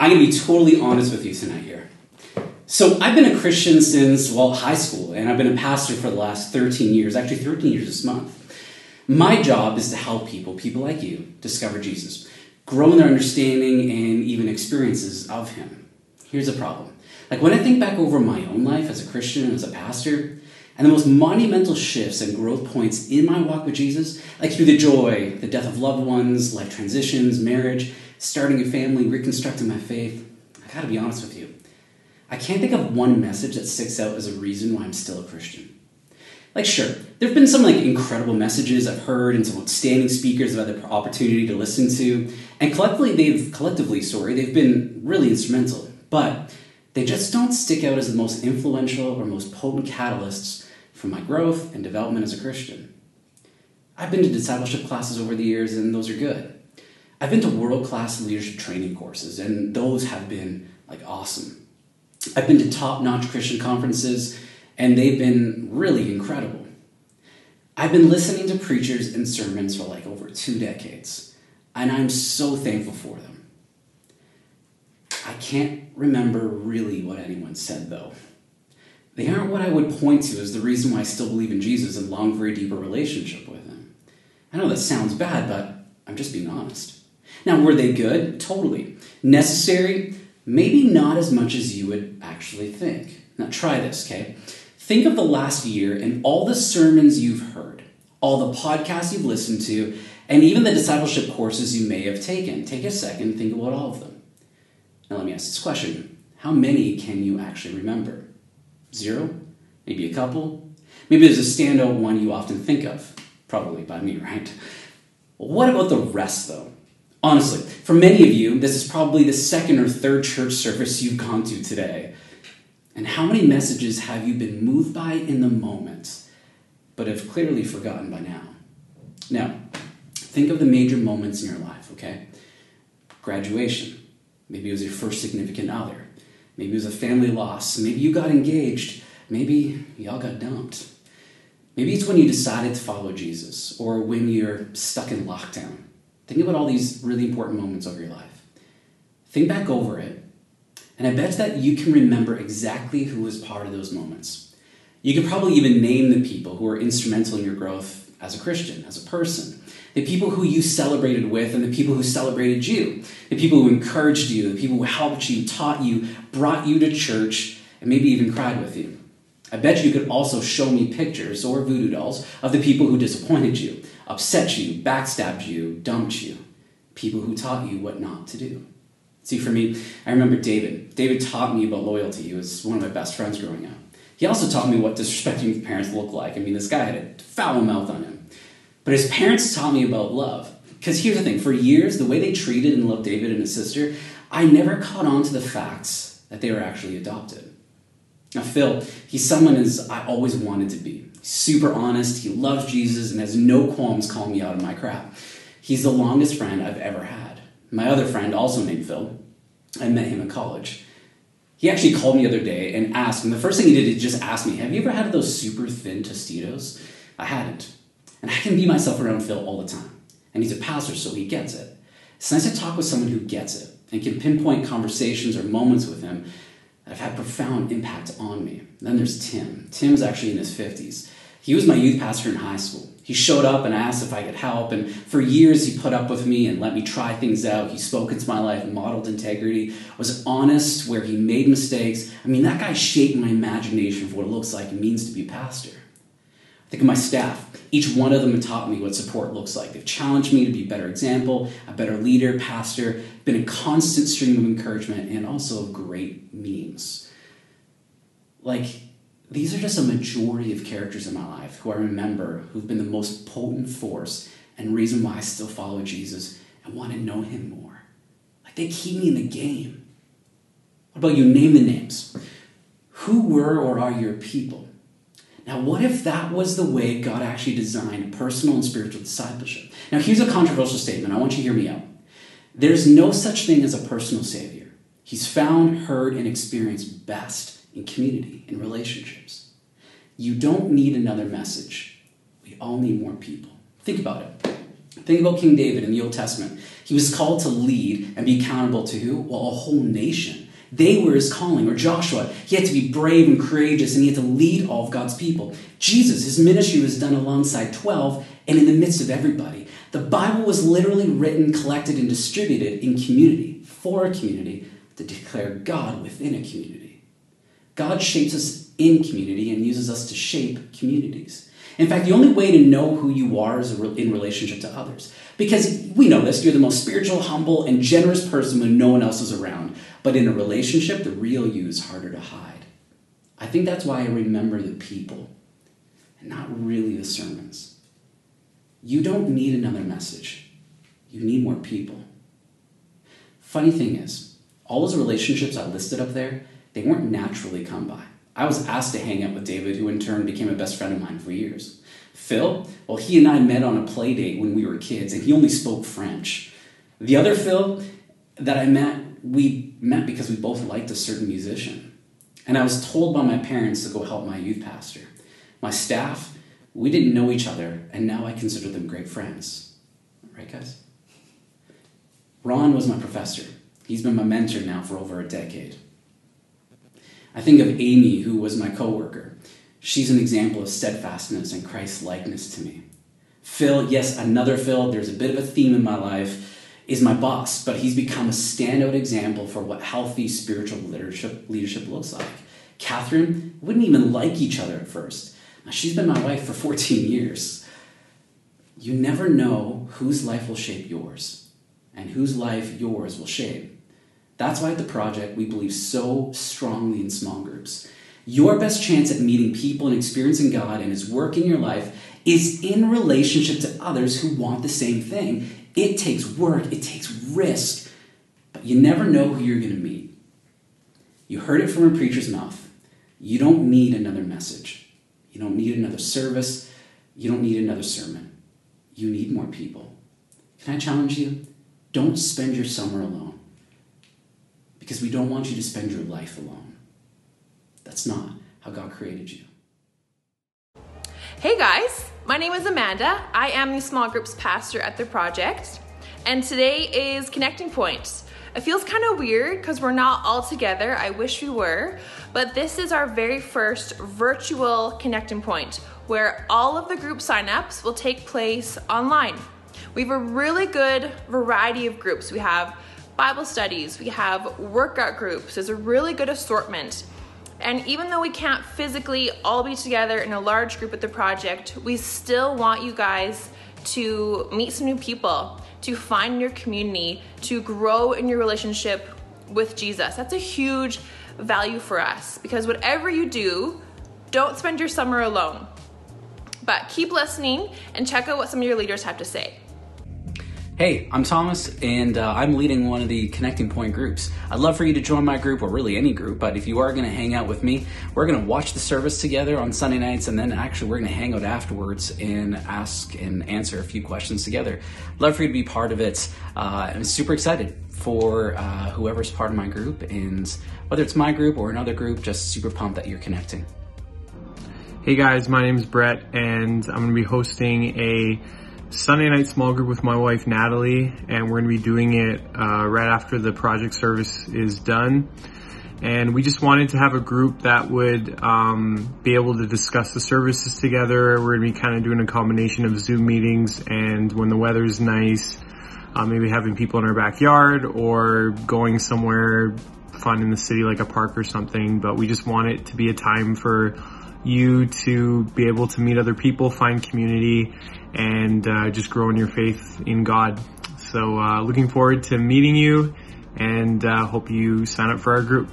I'm going to be totally honest with you tonight here. So, I've been a Christian since, well, high school, and I've been a pastor for the last 13 years, actually 13 years this month. My job is to help people, people like you, discover Jesus, grow in their understanding and even experiences of Him. Here's a problem. Like, when I think back over my own life as a Christian and as a pastor, and the most monumental shifts and growth points in my walk with Jesus, like through the joy, the death of loved ones, life transitions, marriage, starting a family, reconstructing my faith, I gotta be honest with you. I can't think of one message that sticks out as a reason why I'm still a Christian. Like, sure, there have been some like incredible messages I've heard and some outstanding speakers I've had the opportunity to listen to, and collectively, they've collectively, sorry, they've been really instrumental. But they just don't stick out as the most influential or most potent catalysts for my growth and development as a Christian. I've been to discipleship classes over the years, and those are good. I've been to world class leadership training courses, and those have been like awesome. I've been to top notch Christian conferences, and they've been really incredible. I've been listening to preachers and sermons for like over two decades, and I'm so thankful for them. I can't remember really what anyone said, though. They aren't what I would point to as the reason why I still believe in Jesus and long for a deeper relationship with Him. I know that sounds bad, but I'm just being honest. Now, were they good? Totally. Necessary? Maybe not as much as you would actually think. Now, try this, okay? Think of the last year and all the sermons you've heard, all the podcasts you've listened to, and even the discipleship courses you may have taken. Take a second, think about all of them. Now, let me ask this question How many can you actually remember? Zero? Maybe a couple? Maybe there's a standout one you often think of. Probably by me, right? what about the rest, though? Honestly, for many of you, this is probably the second or third church service you've gone to today. And how many messages have you been moved by in the moment, but have clearly forgotten by now? Now, think of the major moments in your life, okay? Graduation. Maybe it was your first significant other. Maybe it was a family loss. Maybe you got engaged. Maybe y'all got dumped. Maybe it's when you decided to follow Jesus or when you're stuck in lockdown. Think about all these really important moments of your life. Think back over it, and I bet that you can remember exactly who was part of those moments. You could probably even name the people who were instrumental in your growth as a Christian, as a person. The people who you celebrated with and the people who celebrated you. The people who encouraged you, the people who helped you, taught you, brought you to church, and maybe even cried with you. I bet you could also show me pictures or voodoo dolls of the people who disappointed you, upset you, backstabbed you, dumped you, people who taught you what not to do. See, for me, I remember David. David taught me about loyalty. He was one of my best friends growing up. He also taught me what disrespecting parents look like. I mean, this guy had a foul mouth on him. But his parents taught me about love. Because here's the thing for years, the way they treated and loved David and his sister, I never caught on to the facts that they were actually adopted. Now, Phil, he's someone as I always wanted to be. Super honest, he loves Jesus, and has no qualms calling me out of my crap. He's the longest friend I've ever had. My other friend, also named Phil, I met him in college. He actually called me the other day and asked, and the first thing he did is just ask me, Have you ever had those super thin Tostitos? I hadn't. And I can be myself around Phil all the time. And he's a pastor, so he gets it. It's nice to talk with someone who gets it and can pinpoint conversations or moments with him that have had profound impact on me. Then there's Tim. Tim's actually in his 50s. He was my youth pastor in high school. He showed up and asked if I could help, and for years he put up with me and let me try things out. He spoke into my life, modeled integrity, was honest where he made mistakes. I mean, that guy shaped my imagination of what it looks like and means to be pastor. Think of my staff. Each one of them have taught me what support looks like. They've challenged me to be a better example, a better leader, pastor, been a constant stream of encouragement, and also great memes. Like, these are just a majority of characters in my life who I remember who've been the most potent force and reason why I still follow Jesus and want to know him more. Like, they keep me in the game. What about you? Name the names. Who were or are your people? Now, what if that was the way God actually designed personal and spiritual discipleship? Now, here's a controversial statement. I want you to hear me out. There's no such thing as a personal Savior. He's found, heard, and experienced best in community, in relationships. You don't need another message. We all need more people. Think about it. Think about King David in the Old Testament. He was called to lead and be accountable to who? Well, a whole nation. They were his calling. Or Joshua, he had to be brave and courageous and he had to lead all of God's people. Jesus, his ministry was done alongside 12 and in the midst of everybody. The Bible was literally written, collected, and distributed in community, for a community, to declare God within a community. God shapes us in community and uses us to shape communities. In fact, the only way to know who you are is in relationship to others. Because we know this, you're the most spiritual, humble, and generous person when no one else is around. But in a relationship, the real you is harder to hide. I think that's why I remember the people and not really the sermons. You don't need another message, you need more people. Funny thing is, all those relationships I listed up there, they weren't naturally come by. I was asked to hang out with David, who in turn became a best friend of mine for years. Phil, well, he and I met on a play date when we were kids, and he only spoke French. The other Phil that I met, we met because we both liked a certain musician. And I was told by my parents to go help my youth pastor. My staff, we didn't know each other, and now I consider them great friends. Right, guys? Ron was my professor. He's been my mentor now for over a decade. I think of Amy, who was my coworker. She's an example of steadfastness and Christ likeness to me. Phil, yes, another Phil, there's a bit of a theme in my life, is my boss, but he's become a standout example for what healthy spiritual leadership, leadership looks like. Catherine wouldn't even like each other at first. She's been my wife for 14 years. You never know whose life will shape yours and whose life yours will shape. That's why at the project we believe so strongly in small groups. Your best chance at meeting people and experiencing God and His work in your life is in relationship to others who want the same thing. It takes work, it takes risk, but you never know who you're going to meet. You heard it from a preacher's mouth. You don't need another message. You don't need another service. You don't need another sermon. You need more people. Can I challenge you? Don't spend your summer alone because we don't want you to spend your life alone. That's not how God created you. Hey guys, my name is Amanda. I am the small groups pastor at the project, and today is Connecting Point. It feels kind of weird because we're not all together. I wish we were, but this is our very first virtual Connecting Point where all of the group signups will take place online. We have a really good variety of groups. We have Bible studies, we have workout groups. There's a really good assortment. And even though we can't physically all be together in a large group at the project, we still want you guys to meet some new people, to find your community, to grow in your relationship with Jesus. That's a huge value for us because whatever you do, don't spend your summer alone. But keep listening and check out what some of your leaders have to say. Hey, I'm Thomas, and uh, I'm leading one of the Connecting Point groups. I'd love for you to join my group, or really any group, but if you are going to hang out with me, we're going to watch the service together on Sunday nights, and then actually we're going to hang out afterwards and ask and answer a few questions together. Love for you to be part of it. Uh, I'm super excited for uh, whoever's part of my group, and whether it's my group or another group, just super pumped that you're connecting. Hey guys, my name is Brett, and I'm going to be hosting a Sunday night small group with my wife Natalie, and we're going to be doing it uh, right after the project service is done. And we just wanted to have a group that would um, be able to discuss the services together. We're going to be kind of doing a combination of Zoom meetings and when the weather is nice, uh, maybe having people in our backyard or going somewhere fun in the city like a park or something. But we just want it to be a time for you to be able to meet other people, find community, and uh, just growing your faith in God. So, uh, looking forward to meeting you and uh, hope you sign up for our group.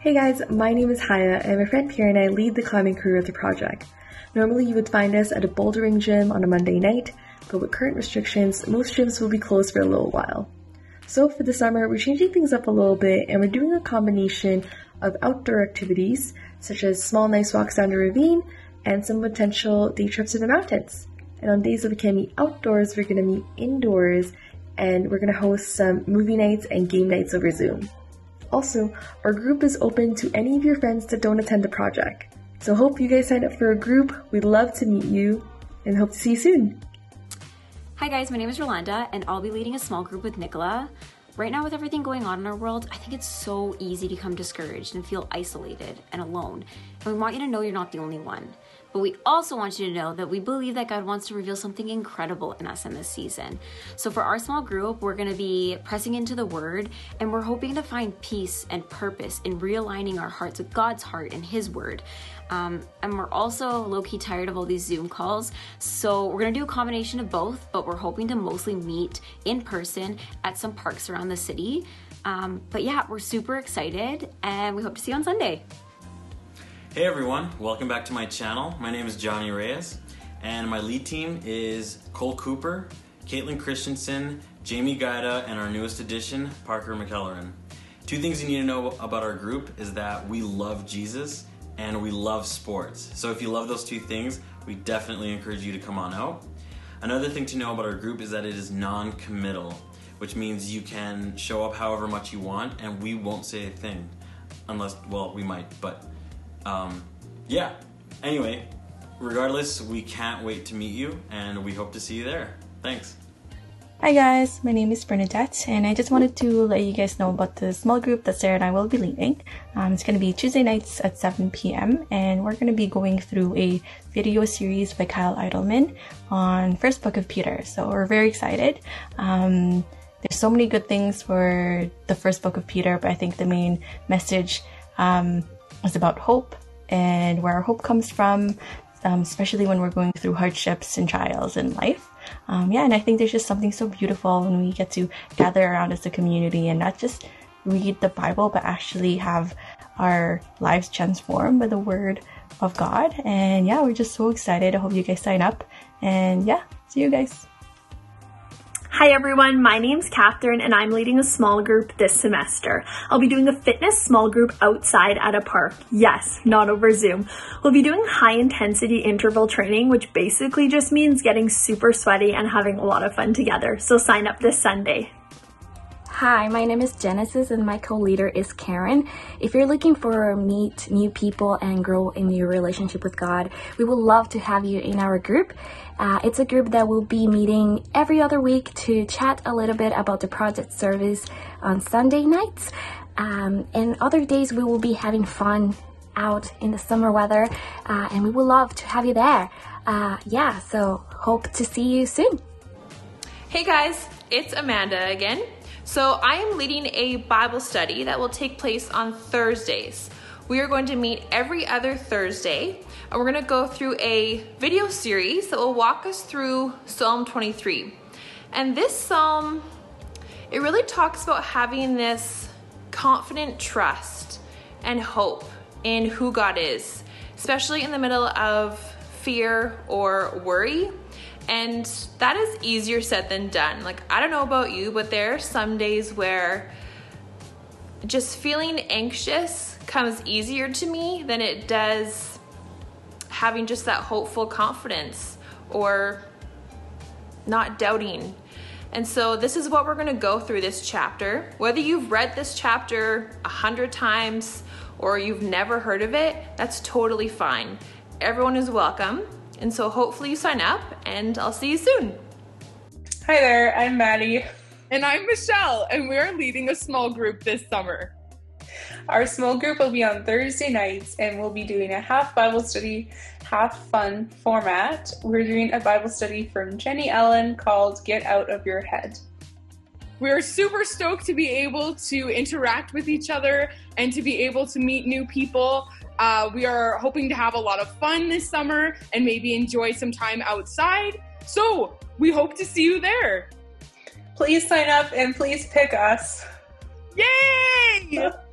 Hey guys, my name is Haya, and my friend Pierre and I lead the climbing crew of the project. Normally, you would find us at a bouldering gym on a Monday night, but with current restrictions, most gyms will be closed for a little while. So, for the summer, we're changing things up a little bit and we're doing a combination of outdoor activities, such as small, nice walks down the ravine and some potential day trips to the mountains. And on days that we can meet outdoors, we're going to meet indoors and we're going to host some movie nights and game nights over Zoom. Also, our group is open to any of your friends that don't attend the project. So hope you guys sign up for a group. We'd love to meet you and hope to see you soon. Hi guys, my name is Rolanda and I'll be leading a small group with Nicola. Right now, with everything going on in our world, I think it's so easy to become discouraged and feel isolated and alone. And we want you to know you're not the only one. But we also want you to know that we believe that God wants to reveal something incredible in us in this season. So, for our small group, we're going to be pressing into the Word and we're hoping to find peace and purpose in realigning our hearts with God's heart and His Word. Um, and we're also low key tired of all these Zoom calls. So, we're going to do a combination of both, but we're hoping to mostly meet in person at some parks around the city. Um, but yeah, we're super excited and we hope to see you on Sunday. Hey everyone, welcome back to my channel. My name is Johnny Reyes, and my lead team is Cole Cooper, Caitlin Christensen, Jamie Gaida, and our newest addition, Parker McKellerin. Two things you need to know about our group is that we love Jesus and we love sports. So if you love those two things, we definitely encourage you to come on out. Another thing to know about our group is that it is non-committal, which means you can show up however much you want and we won't say a thing. Unless, well, we might, but um, yeah. Anyway, regardless, we can't wait to meet you and we hope to see you there. Thanks. Hi guys, my name is Bernadette, and I just wanted to let you guys know about the small group that Sarah and I will be leading. Um, it's going to be Tuesday nights at 7 p.m., and we're going to be going through a video series by Kyle Idleman on First Book of Peter. So we're very excited. Um, there's so many good things for the First Book of Peter, but I think the main message um, is about hope and where our hope comes from, um, especially when we're going through hardships and trials in life. Um, yeah, and I think there's just something so beautiful when we get to gather around as a community and not just read the Bible, but actually have our lives transformed by the Word of God. And yeah, we're just so excited. I hope you guys sign up. And yeah, see you guys. Hi everyone, my name's Catherine and I'm leading a small group this semester. I'll be doing a fitness small group outside at a park. Yes, not over Zoom. We'll be doing high intensity interval training, which basically just means getting super sweaty and having a lot of fun together. So sign up this Sunday. Hi, my name is Genesis and my co-leader is Karen. If you're looking for meet new people and grow in your relationship with God, we would love to have you in our group. Uh, it's a group that will be meeting every other week to chat a little bit about the project service on Sunday nights. Um, and other days we will be having fun out in the summer weather uh, and we would love to have you there. Uh, yeah, so hope to see you soon. Hey guys, it's Amanda again. So I am leading a Bible study that will take place on Thursdays. We are going to meet every other Thursday and we're going to go through a video series that will walk us through Psalm 23. And this psalm, it really talks about having this confident trust and hope in who God is, especially in the middle of fear or worry. And that is easier said than done. Like, I don't know about you, but there are some days where just feeling anxious comes easier to me than it does having just that hopeful confidence or not doubting. And so, this is what we're going to go through this chapter. Whether you've read this chapter a hundred times or you've never heard of it, that's totally fine. Everyone is welcome. And so hopefully you sign up and I'll see you soon. Hi there, I'm Maddie. And I'm Michelle, and we are leading a small group this summer. Our small group will be on Thursday nights and we'll be doing a half Bible study, half fun format. We're doing a Bible study from Jennie Allen called Get Out of Your Head. We're super stoked to be able to interact with each other and to be able to meet new people. Uh, we are hoping to have a lot of fun this summer and maybe enjoy some time outside. So we hope to see you there. Please sign up and please pick us. Yay!